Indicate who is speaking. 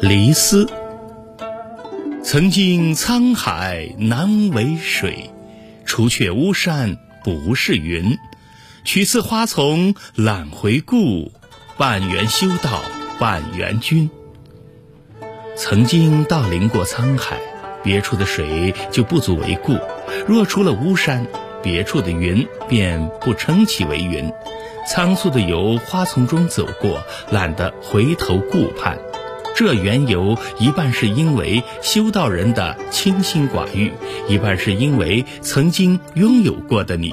Speaker 1: 离思。曾经沧海难为水，除却巫山不是云。取次花丛懒回顾，半缘修道半缘君。曾经到临过沧海，别处的水就不足为顾；若除了巫山，别处的云便不称其为云。仓促地由花丛中走过，懒得回头顾盼。这缘由一半是因为修道人的清心寡欲，一半是因为曾经拥有过的你。